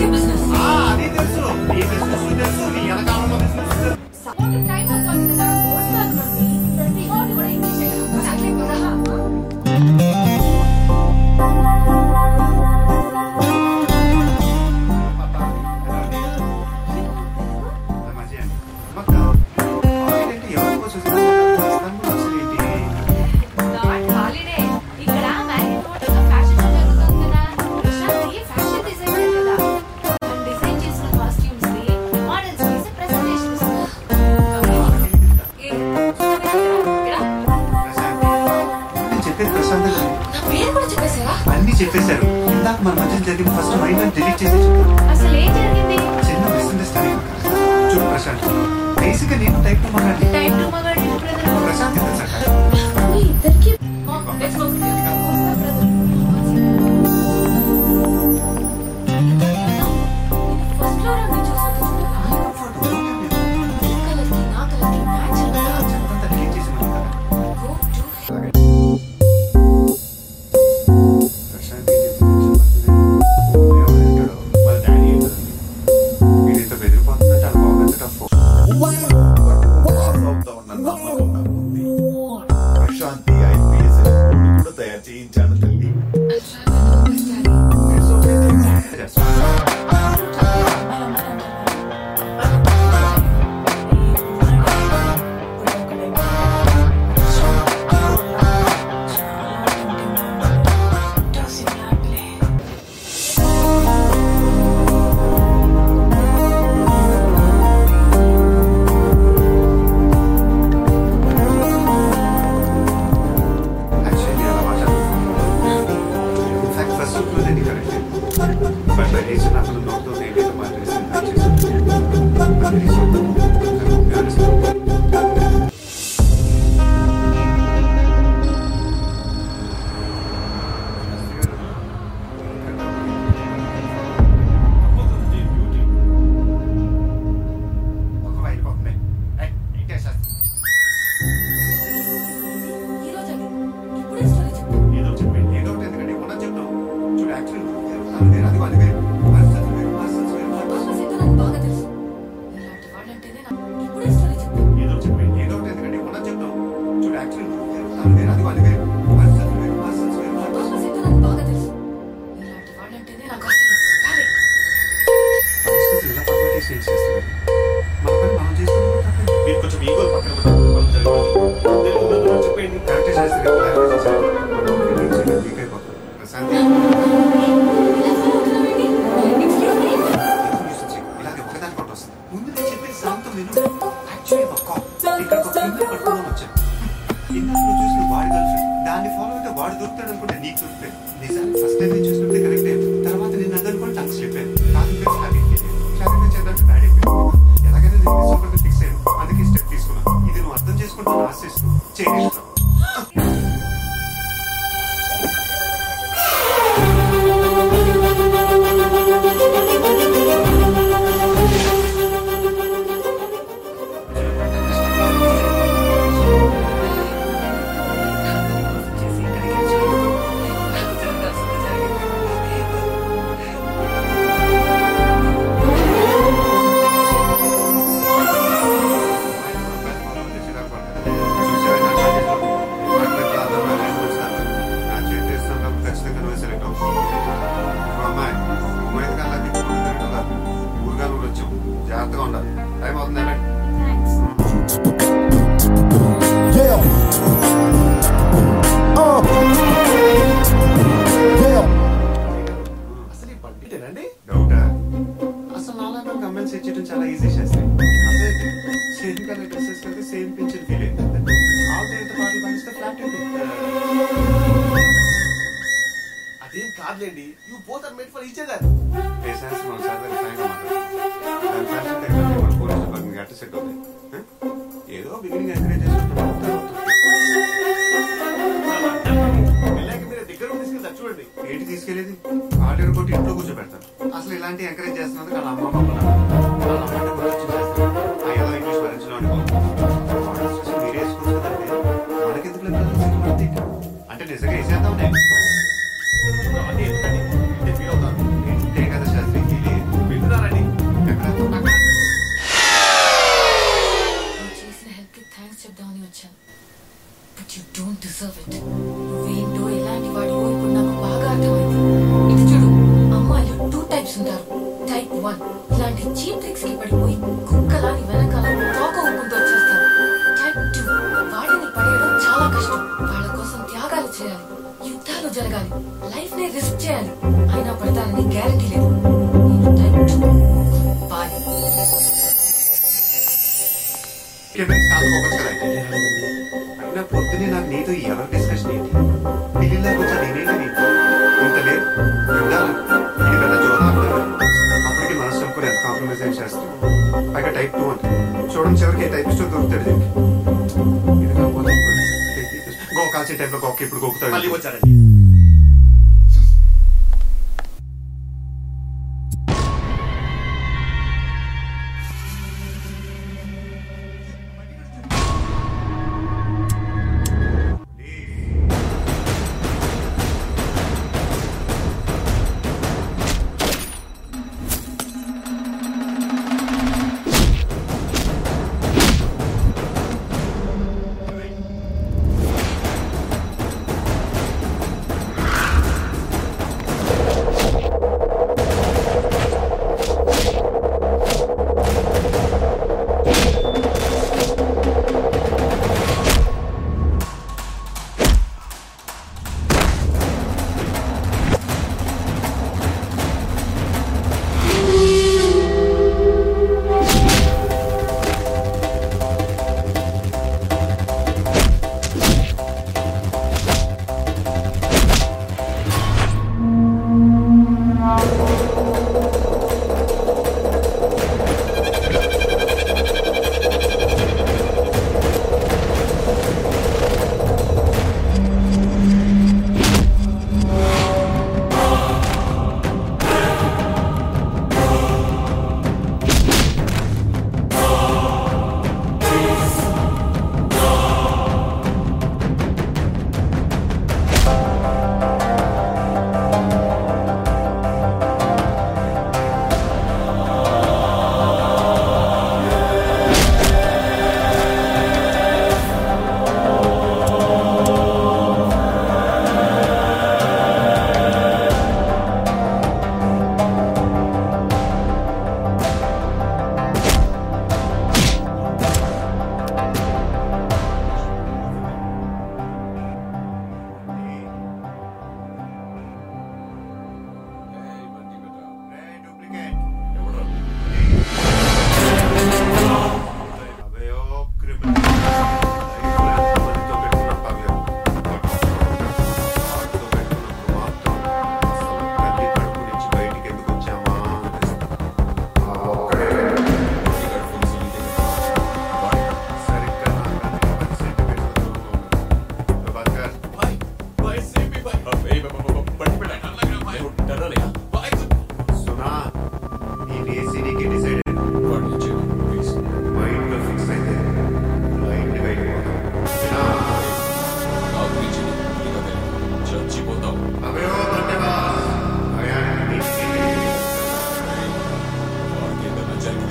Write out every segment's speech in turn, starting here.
you was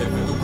Amen.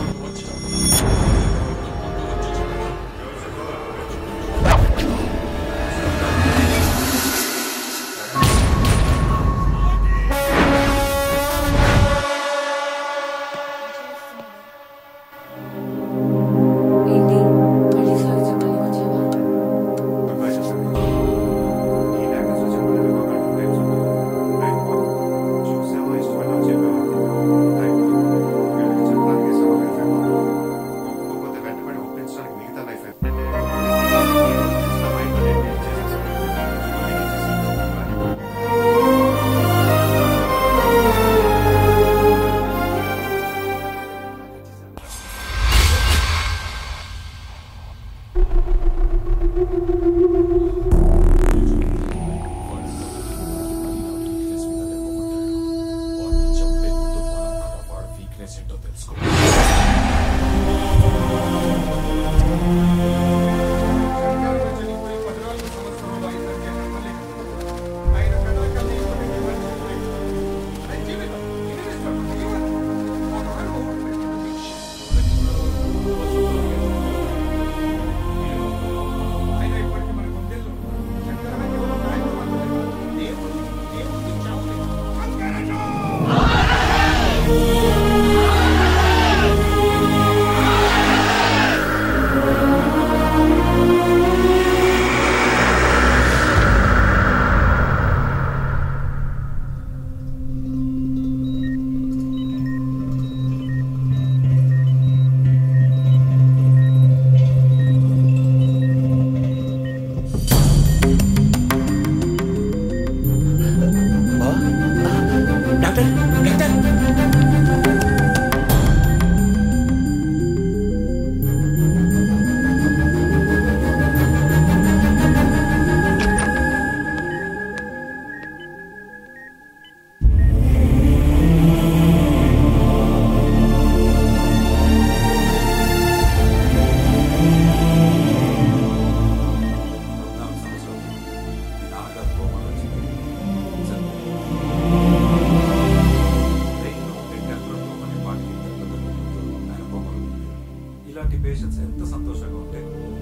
ఇలాంటి patients ఎంత సంతోషంగా ఉంటే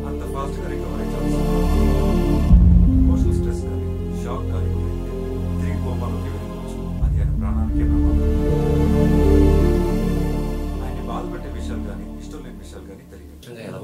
అంత ఫాస్ట్గా రికవరీ ఛాన్స్ ఎమోషనల్ స్ట్రెస్ కానీ షాక్ కానీ తిరిగి కోమాలోకి వెళ్ళవచ్చు. అది ఆయన ప్రాణానికి ప్రమాదం ఆయన బాధ విషయాలు కానీ ఇష్టం లేని విషయాలు కానీ తెలియదు. నిజంగా ఎలా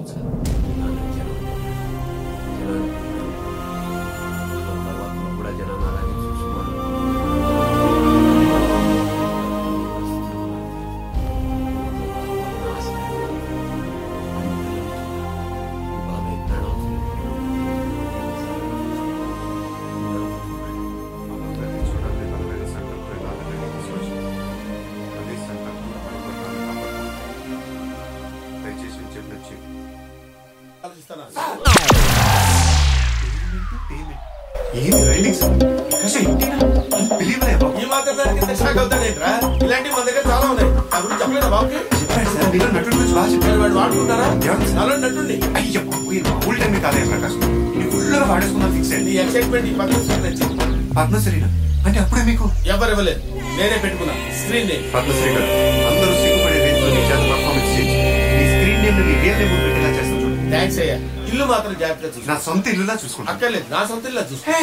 పద్మశ్రీ గారు అందరూ సిగ్గుపడే రేంజ్లో నీ చేత పర్ఫార్మెన్స్ చేయించి నీ స్క్రీన్ నేమ్ నీ రియల్ నేమ్ పెట్టేలా చేస్తాను చూడండి థ్యాంక్స్ అయ్యా. ఇల్లు మాత్రం జాగ్రత్తగా చూసుకో. నా సొంత ఇల్లులా చూసుకుంటాను అక్కర్లేదు నా సొంత ఇల్లు చూసుకో.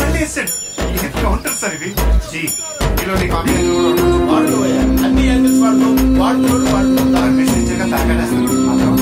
మళ్ళీ వేసాడు ఇది కౌంటర్ సార్ ఇది జీ మీలో నీ కాపీ వాడుకోవయ్యా అన్ని యాంగిల్స్ వాడుకో వాడుకోడు పర్మిషన్ ఇచ్చాక తాగాడేస్తాను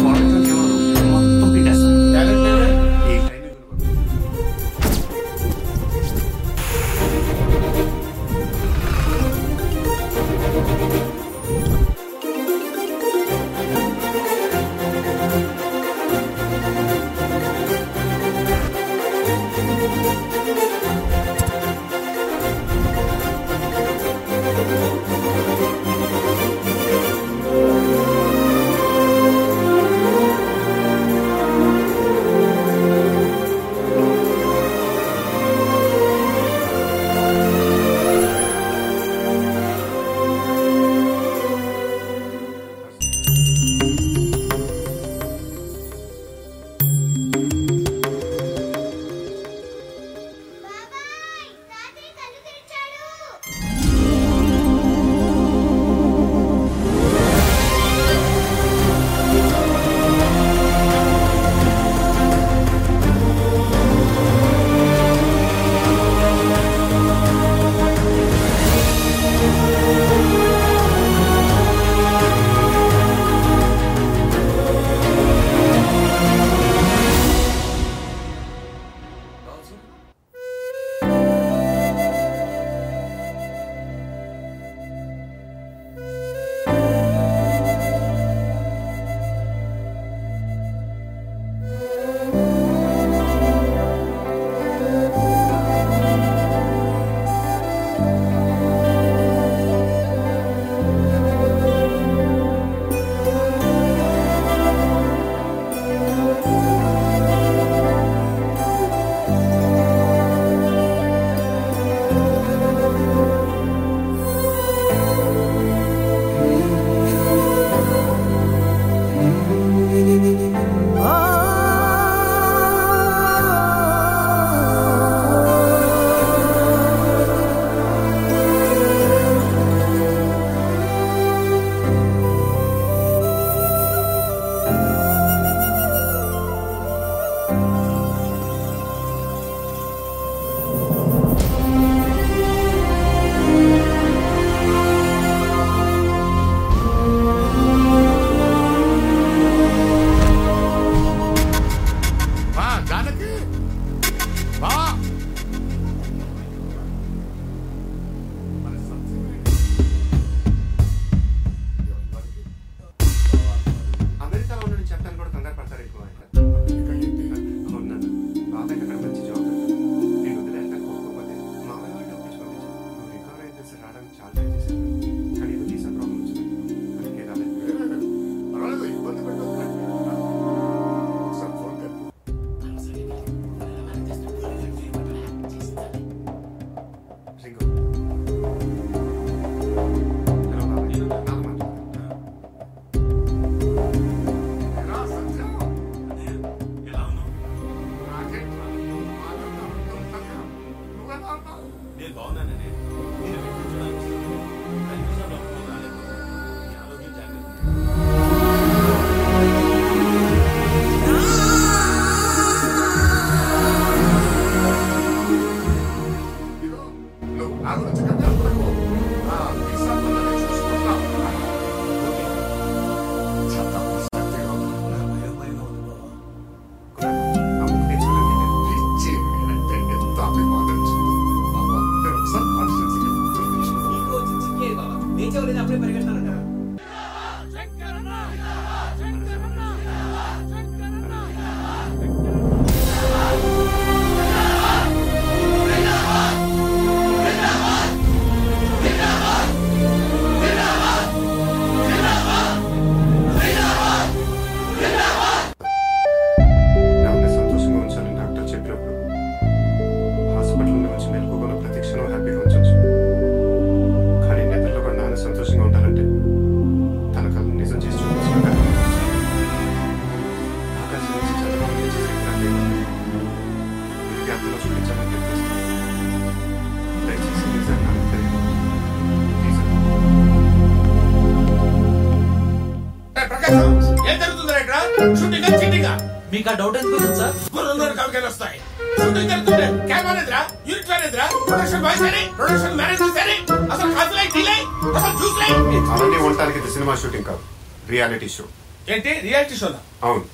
ఏ, ఇక్కడ షూటింగ్ చీటింగ్ మీకు ఆ డౌట్ ఎందుకు వచ్చింది సార్? రెండు కాలకాయలు వస్తాయి. షూటింగ్ జరుగుతుంటే కెమెరా ఎదురా యూనిట్ వాన్ ఎదురా ప్రొడక్షన్ బాయ్స్ అని ప్రొడక్షన్ మేనేజర్స్ అని అసలు కాఫీ డీలే అసలు జ్యూస్ లై? అవన్నీ ఉండటానికి ఇది సినిమా షూటింగ్ కాదు. రియాలిటీ షో ఏంటి? రియాలిటీ షోనా అవును.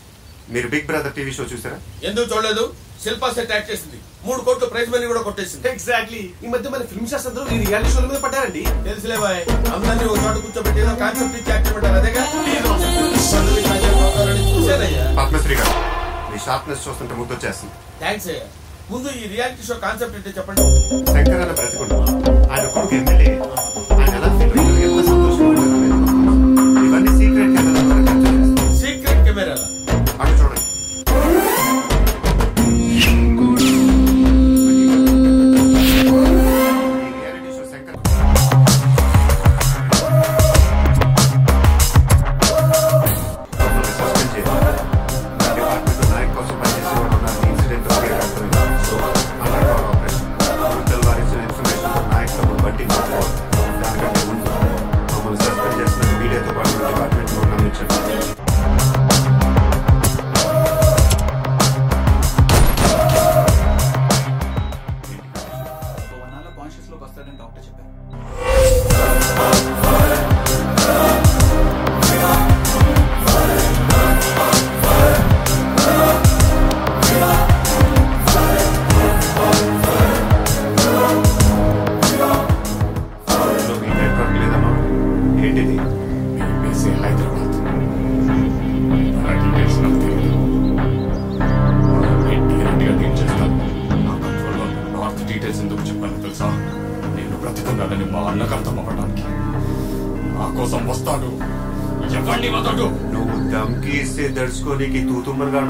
మీరు బిగ్ బ్రదర్ టీవీ షో చూసారా? ఎందుకు చూడలేదు? శిల్పా సెట్ యాక్ట్ చేసింది. మూడు కోట్లు ప్రైజ్ మనీ కూడా కొట్టేసింది. ఎగ్జాక్ట్లీ ఈ మధ్య మన ఫిల్మ్ స్టార్స్ అందరూ ఈ రియాలిటీ షోల మీద పడ్డారండి. తెలుసులే బాయ్. అందరినీ ఒక చోట కూర్చోబెట్టి ఏదో కాన్సెప్ట్ ఇచ్చి యాక్ట్ అదేగా? కాజేలు పోతారని చూశానయ్యా. పద్మశ్రీ గారు మీ షార్ప్నెస్ చూస్తుంటే ముద్దొచ్చేస్తుంది థ్యాంక్స్ అయ్యా. ముందు ఈ రియాలిటీ షో కాన్సెప్ట్ ఏంటో చెప్పండి. శంకర్ అన్న బ్రతికుండు. ఆయన కొడుకు ఎమ్మెల్యే. Thanks नंबर का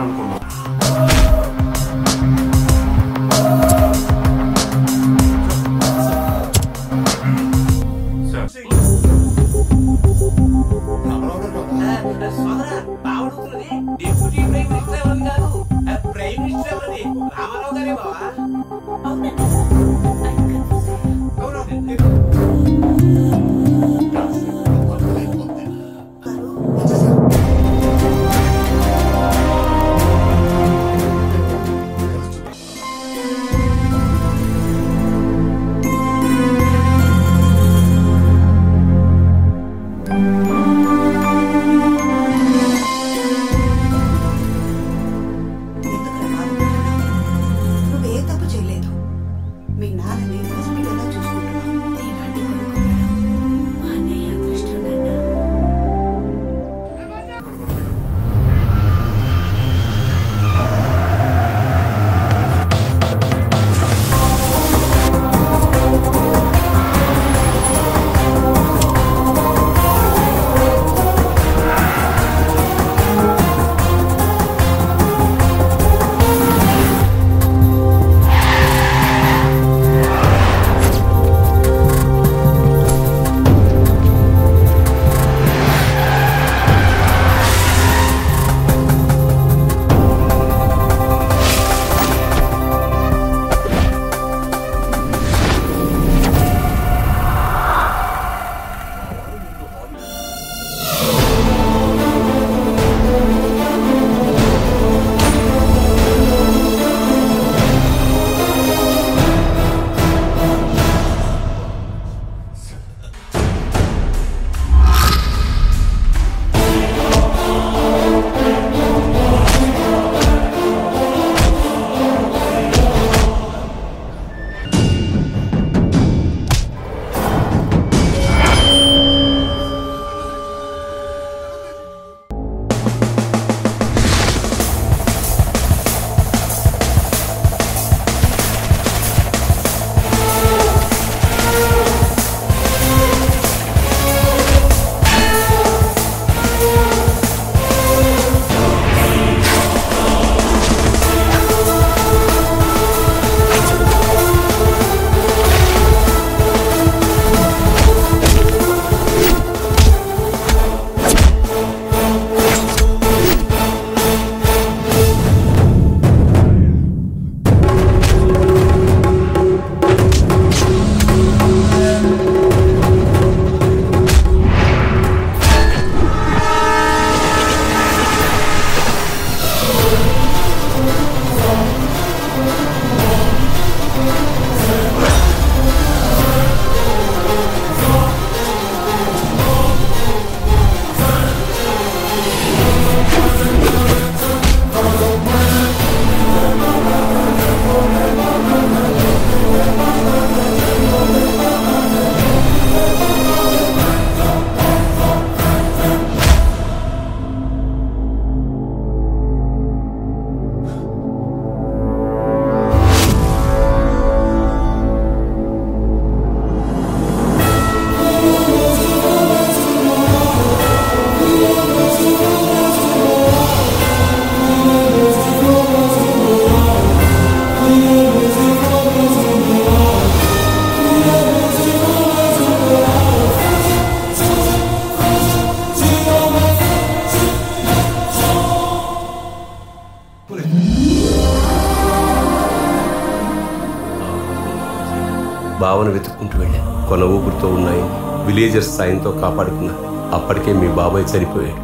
మేజర్ సాయంతో కాపాడుకున్నా అప్పటికే మీ బాబాయ్ చనిపోయాడు.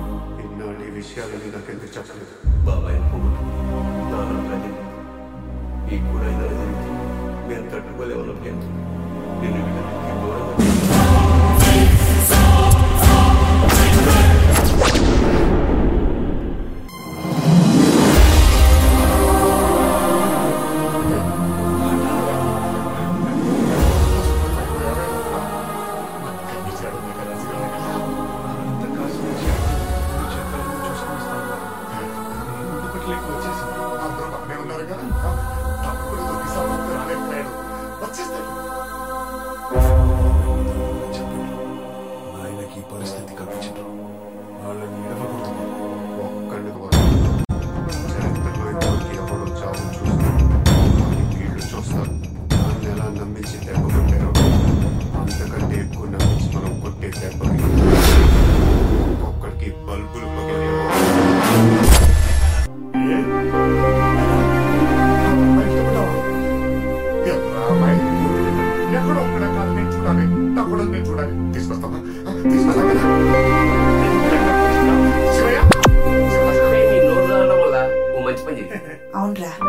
బాబాయ్ మీకు కూడా honra.